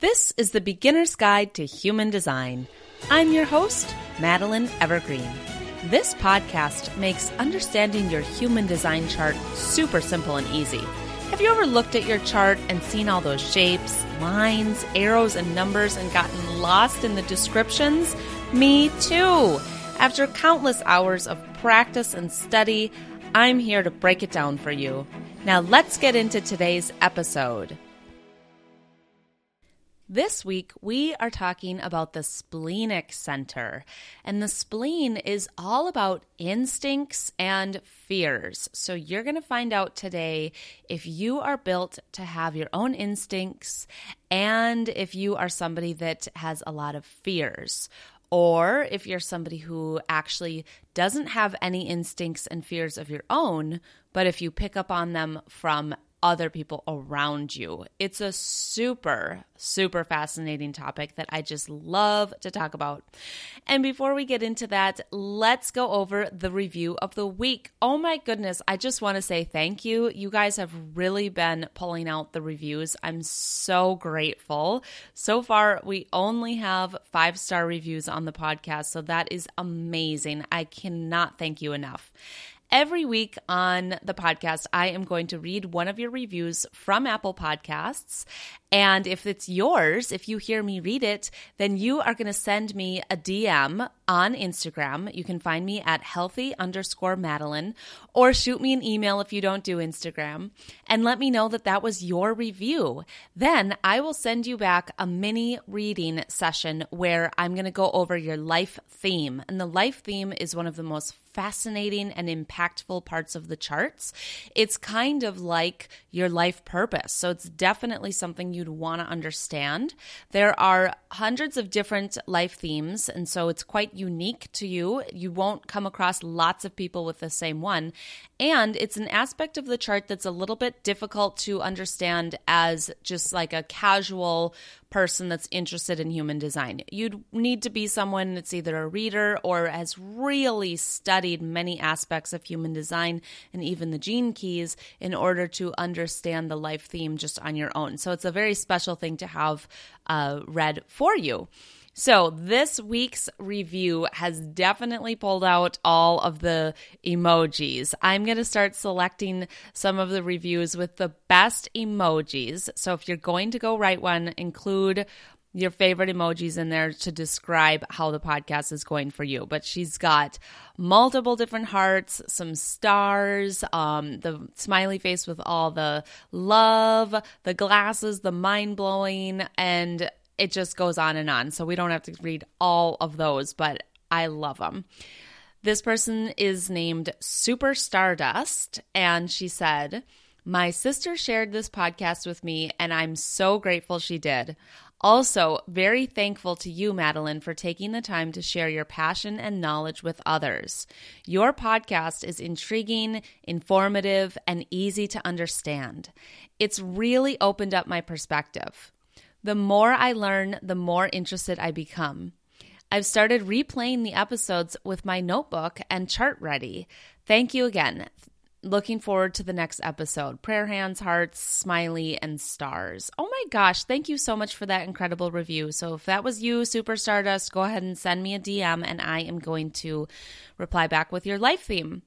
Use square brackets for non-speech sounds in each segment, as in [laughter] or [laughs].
This is the Beginner's Guide to Human Design. I'm your host, Madeline Evergreen. This podcast makes understanding your human design chart super simple and easy. Have you ever looked at your chart and seen all those shapes, lines, arrows, and numbers and gotten lost in the descriptions? Me too. After countless hours of practice and study, I'm here to break it down for you. Now, let's get into today's episode. This week, we are talking about the splenic center. And the spleen is all about instincts and fears. So, you're going to find out today if you are built to have your own instincts and if you are somebody that has a lot of fears. Or if you're somebody who actually doesn't have any instincts and fears of your own, but if you pick up on them from other people around you. It's a super, super fascinating topic that I just love to talk about. And before we get into that, let's go over the review of the week. Oh my goodness, I just want to say thank you. You guys have really been pulling out the reviews. I'm so grateful. So far, we only have five star reviews on the podcast, so that is amazing. I cannot thank you enough. Every week on the podcast, I am going to read one of your reviews from Apple Podcasts. And if it's yours, if you hear me read it, then you are going to send me a DM on Instagram. You can find me at healthy underscore Madeline or shoot me an email if you don't do Instagram and let me know that that was your review. Then I will send you back a mini reading session where I'm going to go over your life theme. And the life theme is one of the most fascinating and impactful parts of the charts. It's kind of like your life purpose. So it's definitely something you'd want to understand. There are hundreds of different life themes, and so it's quite unique to you. You won't come across lots of people with the same one. And it's an aspect of the chart that's a little bit difficult to understand as just like a casual person that's interested in human design. You'd need to be someone that's either a reader or has really studied many aspects of human design and even the gene keys in order to understand the life theme just on your own. So it's a very special thing to have uh, read for you. So, this week's review has definitely pulled out all of the emojis. I'm going to start selecting some of the reviews with the best emojis. So, if you're going to go write one, include your favorite emojis in there to describe how the podcast is going for you. But she's got multiple different hearts, some stars, um, the smiley face with all the love, the glasses, the mind blowing, and it just goes on and on. So we don't have to read all of those, but I love them. This person is named Super Stardust, and she said, My sister shared this podcast with me, and I'm so grateful she did. Also, very thankful to you, Madeline, for taking the time to share your passion and knowledge with others. Your podcast is intriguing, informative, and easy to understand. It's really opened up my perspective. The more I learn, the more interested I become. I've started replaying the episodes with my notebook and chart ready. Thank you again. Looking forward to the next episode. Prayer hands, hearts, smiley, and stars. Oh my gosh, thank you so much for that incredible review. So, if that was you, Super Stardust, go ahead and send me a DM and I am going to reply back with your life theme.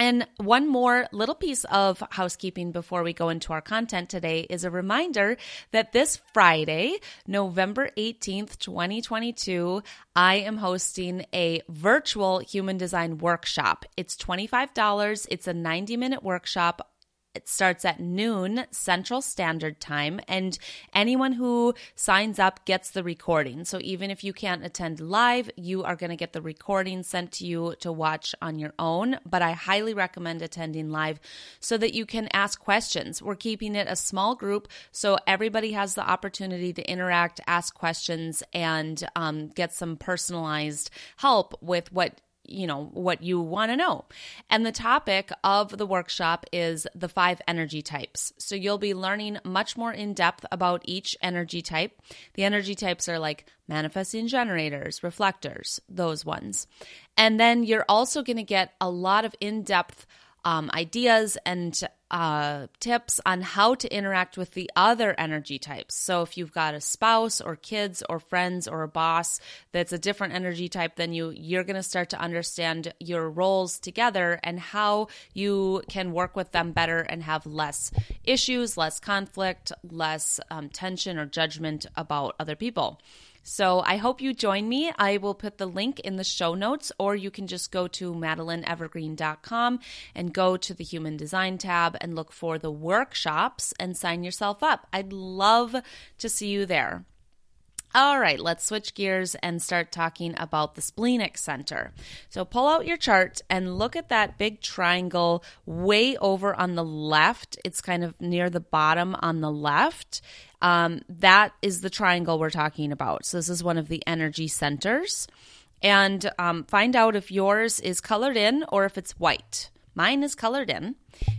And one more little piece of housekeeping before we go into our content today is a reminder that this Friday, November 18th, 2022, I am hosting a virtual human design workshop. It's $25. It's a 90 minute workshop it starts at noon Central Standard Time, and anyone who signs up gets the recording. So even if you can't attend live, you are going to get the recording sent to you to watch on your own. But I highly recommend attending live so that you can ask questions. We're keeping it a small group so everybody has the opportunity to interact, ask questions, and um, get some personalized help with what you know what you want to know. And the topic of the workshop is the five energy types. So you'll be learning much more in depth about each energy type. The energy types are like manifesting generators reflectors those ones. And then you're also going to get a lot of in-depth um, ideas and uh, tips on how to interact with the other energy types. So, if you've got a spouse or kids or friends or a boss that's a different energy type than you, you're going to start to understand your roles together and how you can work with them better and have less issues, less conflict, less um, tension or judgment about other people. So I hope you join me. I will put the link in the show notes, or you can just go to madelineevergreen.com and go to the human design tab and look for the workshops and sign yourself up. I'd love to see you there. All right, let's switch gears and start talking about the splenic center. So pull out your chart and look at that big triangle way over on the left. It's kind of near the bottom on the left. Um, that is the triangle we're talking about. So this is one of the energy centers. And um, find out if yours is colored in or if it's white. Mine is colored in.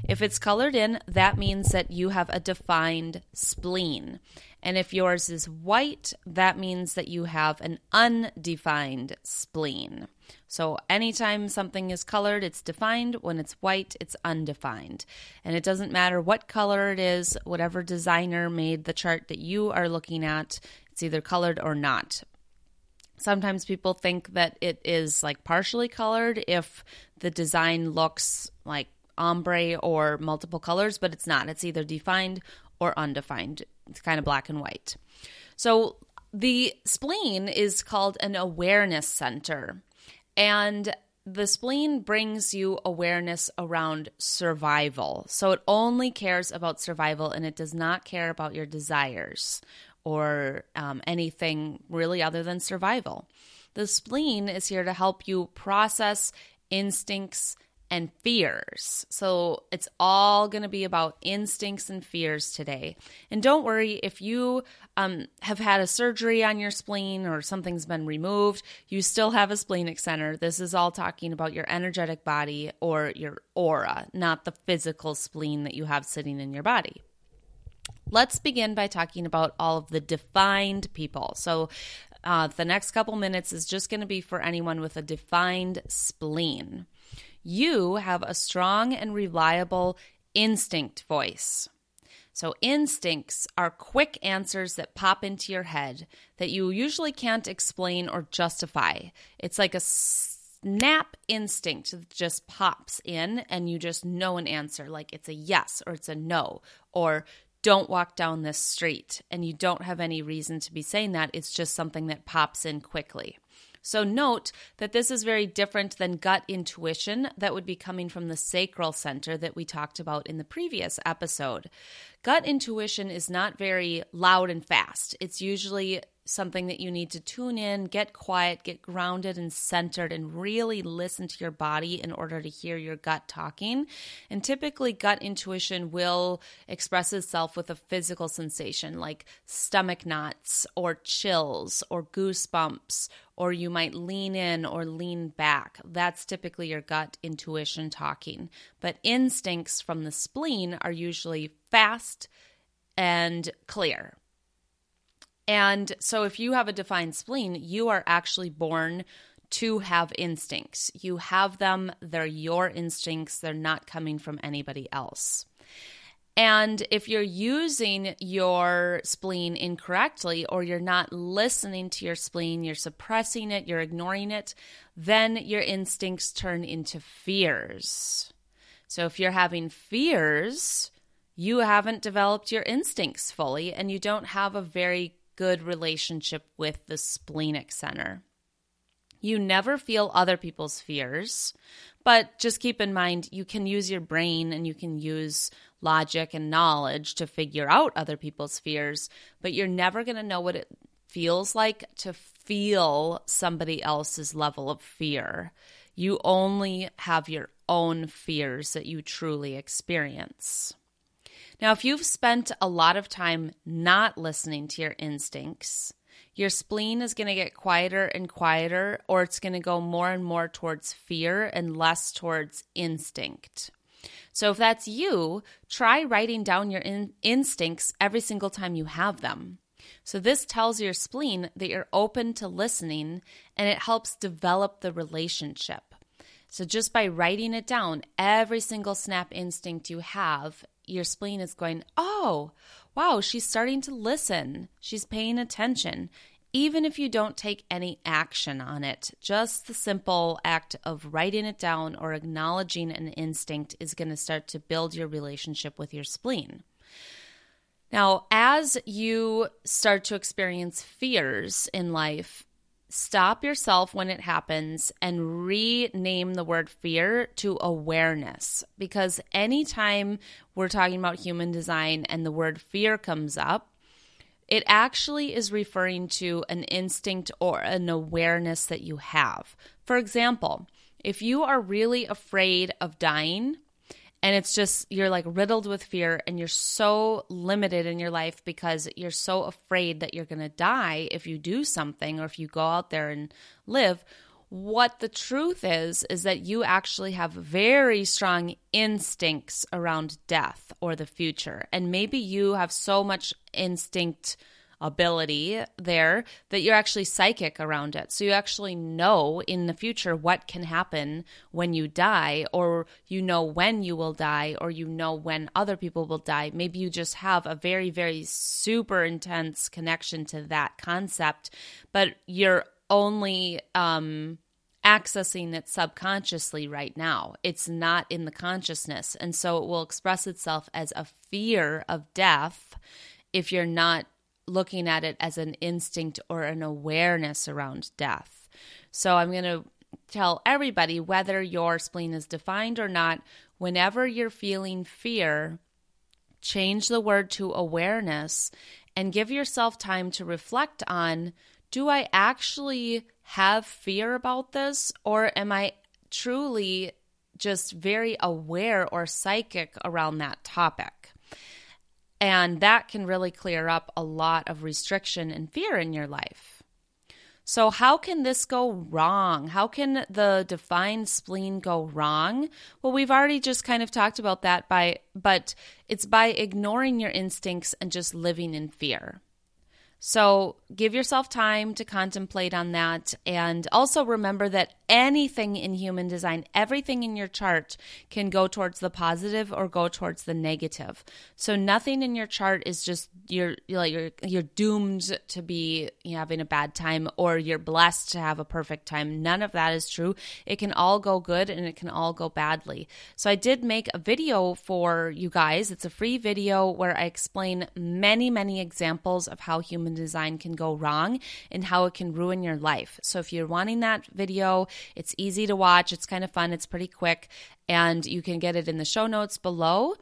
If it's colored in, that means that you have a defined spleen. And if yours is white, that means that you have an undefined spleen. So anytime something is colored, it's defined. When it's white, it's undefined. And it doesn't matter what color it is, whatever designer made the chart that you are looking at, it's either colored or not. Sometimes people think that it is like partially colored if the design looks like ombre or multiple colors, but it's not. It's either defined or undefined. It's kind of black and white. So the spleen is called an awareness center. And the spleen brings you awareness around survival. So it only cares about survival and it does not care about your desires or um, anything really other than survival. The spleen is here to help you process instincts and fears. So it's all going to be about instincts and fears today. And don't worry if you um, have had a surgery on your spleen or something's been removed, you still have a splenic center. This is all talking about your energetic body or your aura, not the physical spleen that you have sitting in your body. Let's begin by talking about all of the defined people. So, uh, the next couple minutes is just going to be for anyone with a defined spleen you have a strong and reliable instinct voice. So, instincts are quick answers that pop into your head that you usually can't explain or justify. It's like a snap instinct that just pops in, and you just know an answer, like it's a yes or it's a no, or don't walk down this street. And you don't have any reason to be saying that. It's just something that pops in quickly. So note that this is very different than gut intuition that would be coming from the sacral center that we talked about in the previous episode. Gut intuition is not very loud and fast. It's usually something that you need to tune in, get quiet, get grounded and centered, and really listen to your body in order to hear your gut talking. And typically, gut intuition will express itself with a physical sensation like stomach knots or chills or goosebumps, or you might lean in or lean back. That's typically your gut intuition talking. But instincts from the spleen are usually fast and clear. And so, if you have a defined spleen, you are actually born to have instincts. You have them, they're your instincts, they're not coming from anybody else. And if you're using your spleen incorrectly or you're not listening to your spleen, you're suppressing it, you're ignoring it, then your instincts turn into fears. So if you're having fears, you haven't developed your instincts fully and you don't have a very good relationship with the splenic center. You never feel other people's fears, but just keep in mind you can use your brain and you can use logic and knowledge to figure out other people's fears, but you're never going to know what it feels like to feel somebody else's level of fear. You only have your own fears that you truly experience. Now, if you've spent a lot of time not listening to your instincts, your spleen is going to get quieter and quieter, or it's going to go more and more towards fear and less towards instinct. So, if that's you, try writing down your in- instincts every single time you have them. So, this tells your spleen that you're open to listening and it helps develop the relationship. So just by writing it down, every single snap instinct you have, your spleen is going, oh, wow, she's starting to listen. She's paying attention. Even if you don't take any action on it, just the simple act of writing it down or acknowledging an instinct is going to start to build your relationship with your spleen. Now, as you start to experience fears in life, stop yourself when it happens and rename the word fear to awareness. Because anytime we're talking about human design and the word fear comes up, it actually is referring to an instinct or an awareness that you have. For example, if you are really afraid of dying, and it's just you're like riddled with fear and you're so limited in your life because you're so afraid that you're going to die if you do something or if you go out there and live. What the truth is is that you actually have very strong instincts around death or the future. And maybe you have so much instinct ability there that you're actually psychic around it. So you actually know in the future what can happen when you die, or you know when you will die, or you know when other people will die. Maybe you just have a very, very super intense connection to that concept, but you're only um, accessing it subconsciously right now. It's not in the consciousness. And so it will express itself as a fear of death if you're not looking at it as an instinct or an awareness around death. So I'm going to tell everybody whether your spleen is defined or not, whenever you're feeling fear, change the word to awareness and give yourself time to reflect on do I actually have fear about this or am I truly just very aware or psychic around that topic? And that can really clear up a lot of restriction and fear in your life. So, how can this go wrong? How can the defined spleen go wrong? Well, we've already just kind of talked about that by, but it's by ignoring your instincts and just living in fear. So give yourself time to contemplate on that. And also remember that anything in human design, everything in your chart can go towards the positive or go towards the negative. So nothing in your chart is just you're you're you're, you're doomed to be having a bad time or you're blessed to have a perfect time. None of that is true. It can all go good and it can all go badly. So I did make a video for you guys. It's a free video where I explain many many examples of how human human design can go wrong and how it can ruin your life. So if you're wanting that video, it's easy to watch, it's kind of fun, it's pretty quick, and you can get it in the show notes below.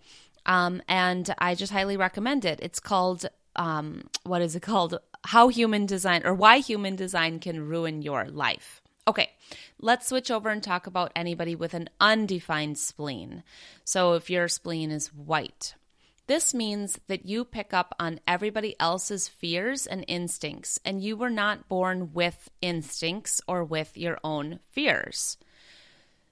Um, and I just highly recommend it. It's called, um, what is it called? How human design or why human design can ruin your life. Okay, let's switch over and talk about anybody with an undefined spleen. So, if your spleen is white, this means that you pick up on everybody else's fears and instincts, and you were not born with instincts or with your own fears.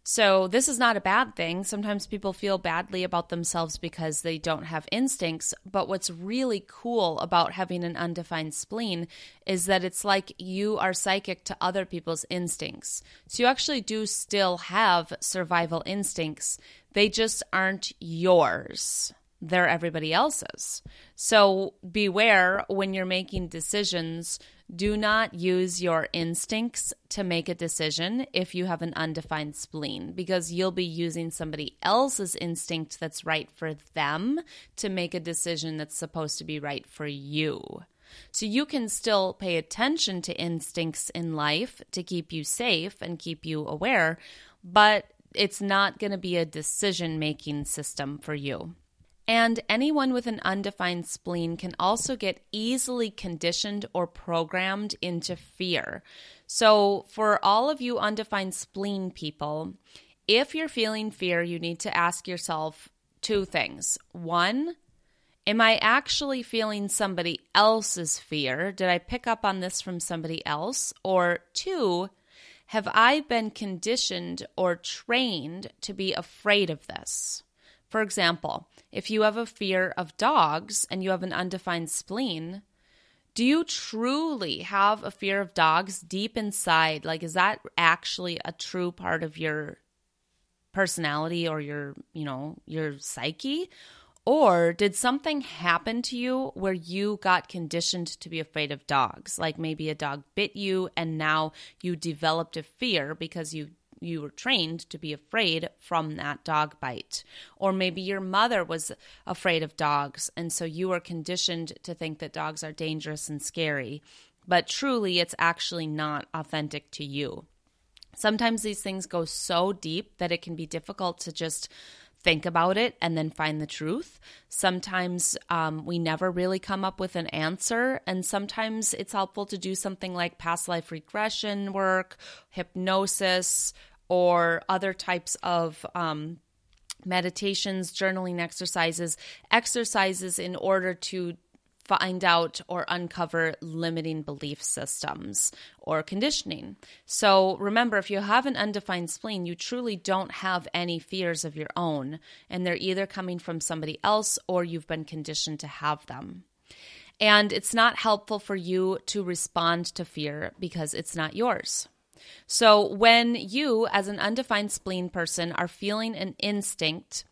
So, this is not a bad thing. Sometimes people feel badly about themselves because they don't have instincts. But what's really cool about having an undefined spleen is that it's like you are psychic to other people's instincts. So, you actually do still have survival instincts, they just aren't yours they're everybody else's. So beware when you're making decisions. Do not use your instincts to make a decision if you have an undefined spleen, because you'll be using somebody else's instinct that's right for them to make a decision that's supposed to be right for you. So you can still pay attention to instincts in life to keep you safe and keep you aware, but it's not going to be a decision making system for you. And anyone with an undefined spleen can also get easily conditioned or programmed into fear. So, for all of you undefined spleen people, if you're feeling fear, you need to ask yourself two things. One, am I actually feeling somebody else's fear? Did I pick up on this from somebody else? Or two, have I been conditioned or trained to be afraid of this? For example, if you have a fear of dogs and you have an undefined spleen, do you truly have a fear of dogs deep inside? Like, is that actually a true part of your personality or your, you know, your psyche? Or did something happen to you where you got conditioned to be afraid of dogs? Like maybe a dog bit you and now you developed a fear because you you were trained to be afraid from that dog bite. Or maybe your mother was afraid of dogs and so you were conditioned to think that dogs are dangerous and scary. But truly it's actually not authentic to you. Sometimes these things go so deep that it can be difficult to just think about it and then find the truth. Sometimes um, we never really come up with an answer, and sometimes it's helpful to do something like past life regression work, hypnosis, or other types of. Um, meditations, journaling exercises, exercises in order to find out or uncover limiting belief systems or conditioning. So remember, if you have an undefined spleen, you truly don't have any fears of your own, and they're either coming from somebody else or you've been conditioned to have them. And it's not helpful for you to respond to fear because it's not yours. So, when you, as an undefined spleen person, are feeling an instinct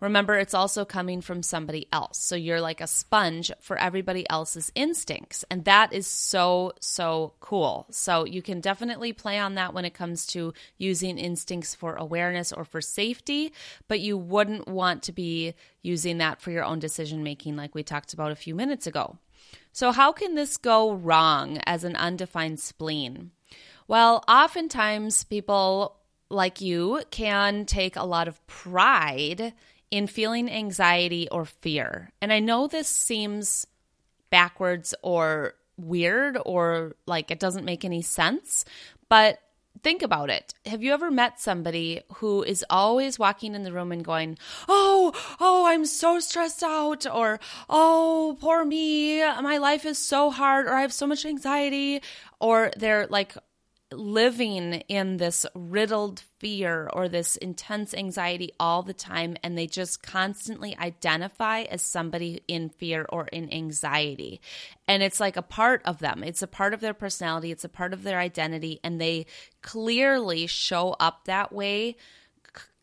Remember, it's also coming from somebody else. So you're like a sponge for everybody else's instincts. And that is so, so cool. So you can definitely play on that when it comes to using instincts for awareness or for safety, but you wouldn't want to be using that for your own decision making, like we talked about a few minutes ago. So, how can this go wrong as an undefined spleen? Well, oftentimes people like you can take a lot of pride in feeling anxiety or fear. And I know this seems backwards or weird or like it doesn't make any sense, but think about it. Have you ever met somebody who is always walking in the room and going, Oh, oh, I'm so stressed out, or Oh, poor me, my life is so hard, or I have so much anxiety, or they're like living in this riddled fear or this intense anxiety all the time and they just constantly identify as somebody in fear or in anxiety. And it's like a part of them. It's a part of their personality. It's a part of their identity. And they clearly show up that way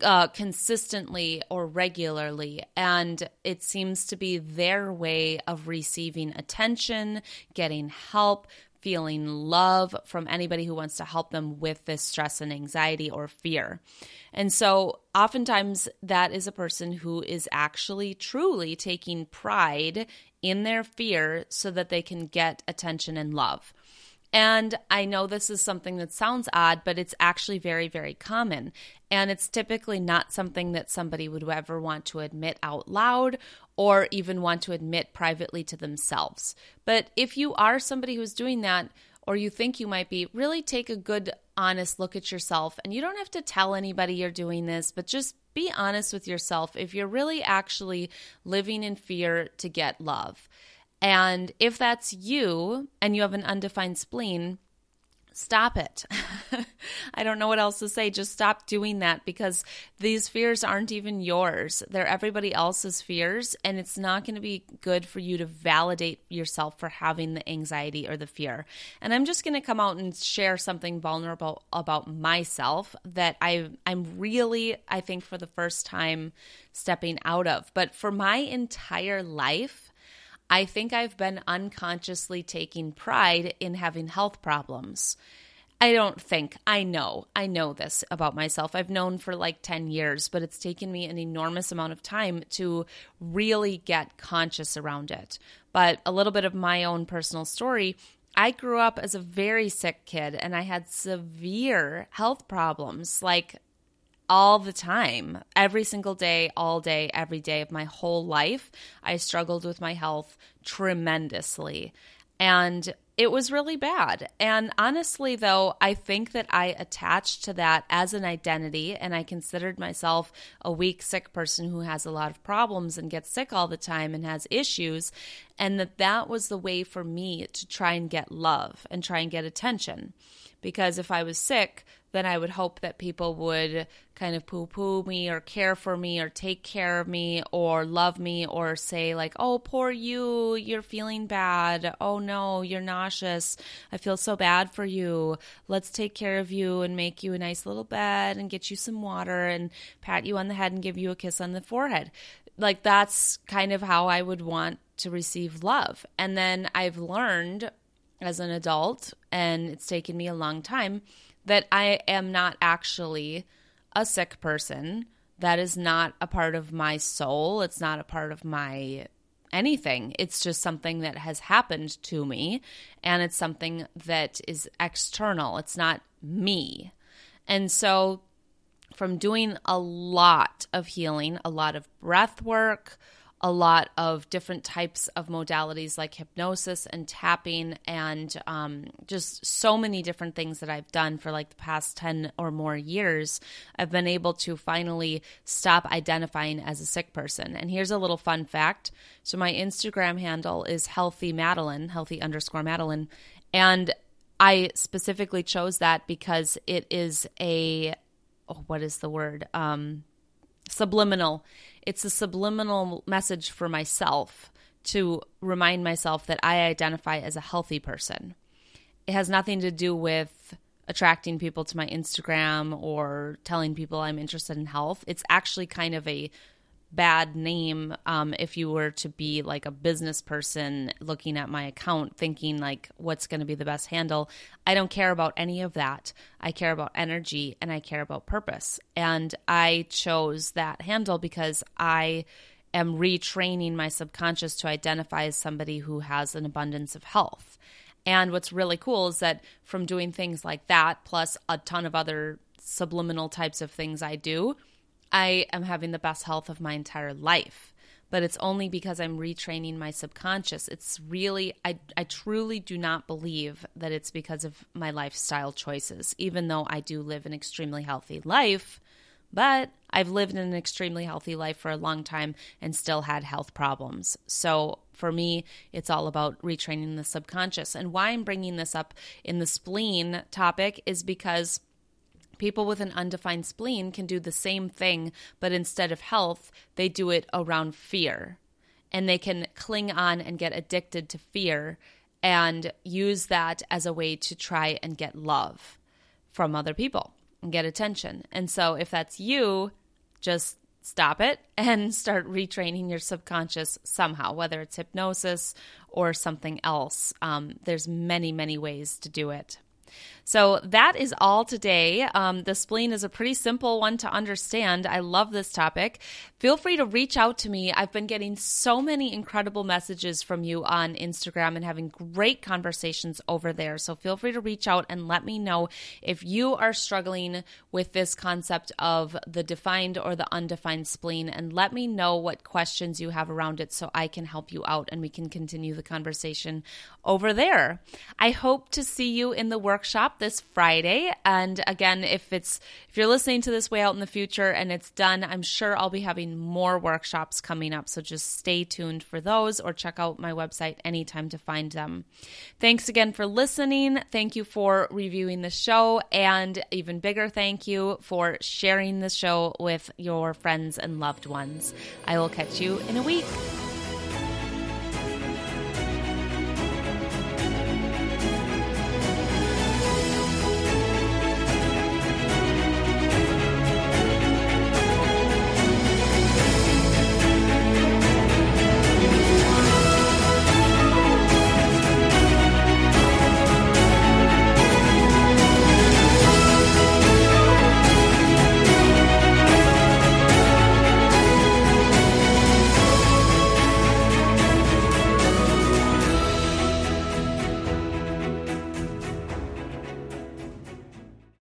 uh, consistently or regularly. And it seems to be their way of receiving attention, getting help, feeling love from anybody who wants to help them with this stress and anxiety or fear. And so, oftentimes, that is a person who is actually truly taking pride in their fear so that they can get attention and love. And I know this is something that sounds odd, but it's actually very, very common. And it's typically not something that somebody would ever want to admit out loud or even want to admit privately to themselves. But if you are somebody who's doing that, or you think you might be, really take a good, honest look at yourself. And you don't have to tell anybody you're doing this, but just be honest with yourself if you're really actually living in fear to get love. And if that's you and you have an undefined spleen, stop it. [laughs] I don't know what else to say. Just stop doing that because these fears aren't even yours. They're everybody else's fears, and it's not going to be good for you to validate yourself for having the anxiety or the fear. And I'm just going to come out and share something vulnerable about myself that I I'm really I think for the first time stepping out of. But for my entire life, I think I've been unconsciously taking pride in having health problems. I don't think, I know, I know this about myself. I've known for like 10 years, but it's taken me an enormous amount of time to really get conscious around it. But a little bit of my own personal story I grew up as a very sick kid and I had severe health problems like all the time, every single day, all day, every day of my whole life. I struggled with my health tremendously. And it was really bad. And honestly, though, I think that I attached to that as an identity, and I considered myself a weak, sick person who has a lot of problems and gets sick all the time and has issues, and that that was the way for me to try and get love and try and get attention. Because if I was sick, then I would hope that people would kind of poo poo me or care for me or take care of me or love me or say, like, oh, poor you, you're feeling bad. Oh, no, you're nauseous. I feel so bad for you. Let's take care of you and make you a nice little bed and get you some water and pat you on the head and give you a kiss on the forehead. Like that's kind of how I would want to receive love. And then I've learned as an adult, and it's taken me a long time, that I am not actually a sick person. That is not a part of my soul. It's not a part of my anything. It's just something that has happened to me, and it's something that is external. It's not me. And so, from doing a lot of healing, a lot of breath work, a lot of different types of modalities like hypnosis and tapping, and um, just so many different things that I've done for like the past 10 or more years. I've been able to finally stop identifying as a sick person. And here's a little fun fact so, my Instagram handle is healthy Madeline, healthy underscore Madeline. And I specifically chose that because it is a, oh, what is the word? Um, subliminal it's a subliminal message for myself to remind myself that I identify as a healthy person. It has nothing to do with attracting people to my Instagram or telling people I'm interested in health. It's actually kind of a bad name um, if you were to be like a business person looking at my account thinking like what's going to be the best handle? I don't care about any of that. I care about energy and i care about purpose. And i chose that handle because i am retraining my subconscious to identify as somebody who has an abundance of health. And what's really cool is that from doing things like that plus a ton of other subliminal types of things i do I am having the best health of my entire life. But it's only because I'm retraining my subconscious. It's really, I, I truly do not believe that it's because of my lifestyle choices, even though I do live an extremely healthy life. But I've lived an extremely healthy life for a long time and still had health problems. So for me, it's all about retraining the subconscious. And why I'm bringing this up in the spleen topic is because People with an undefined spleen can do the same thing, but instead of health, they do it around fear. And they can cling on and get addicted to fear and use that as a way to try and get love from other people and get attention. And so, if that's you, just stop it [laughs] and start retraining your subconscious somehow, whether it's hypnosis or something else. Um, there's many, many ways to do it. So that is all today. Um, the spleen is a pretty simple one to understand. I love this topic. Feel free to reach out to me. I've been getting so many incredible messages from you on Instagram and having great conversations over there. So feel free to reach out and let me know if you are struggling with this concept of the defined or the undefined spleen and let me know what questions you have around it so I can help you out and we can continue the conversation over there. I hope to see you in the workshop this Friday. And again, if it's if you're listening to this way out in the future and it's done, I'm sure I'll be having more workshops coming up. So just stay tuned for those or check out my website anytime to find them. Thanks again for listening. Thank you for reviewing the show and even bigger thank you for sharing the show with your friends and loved ones. I will catch you in a week.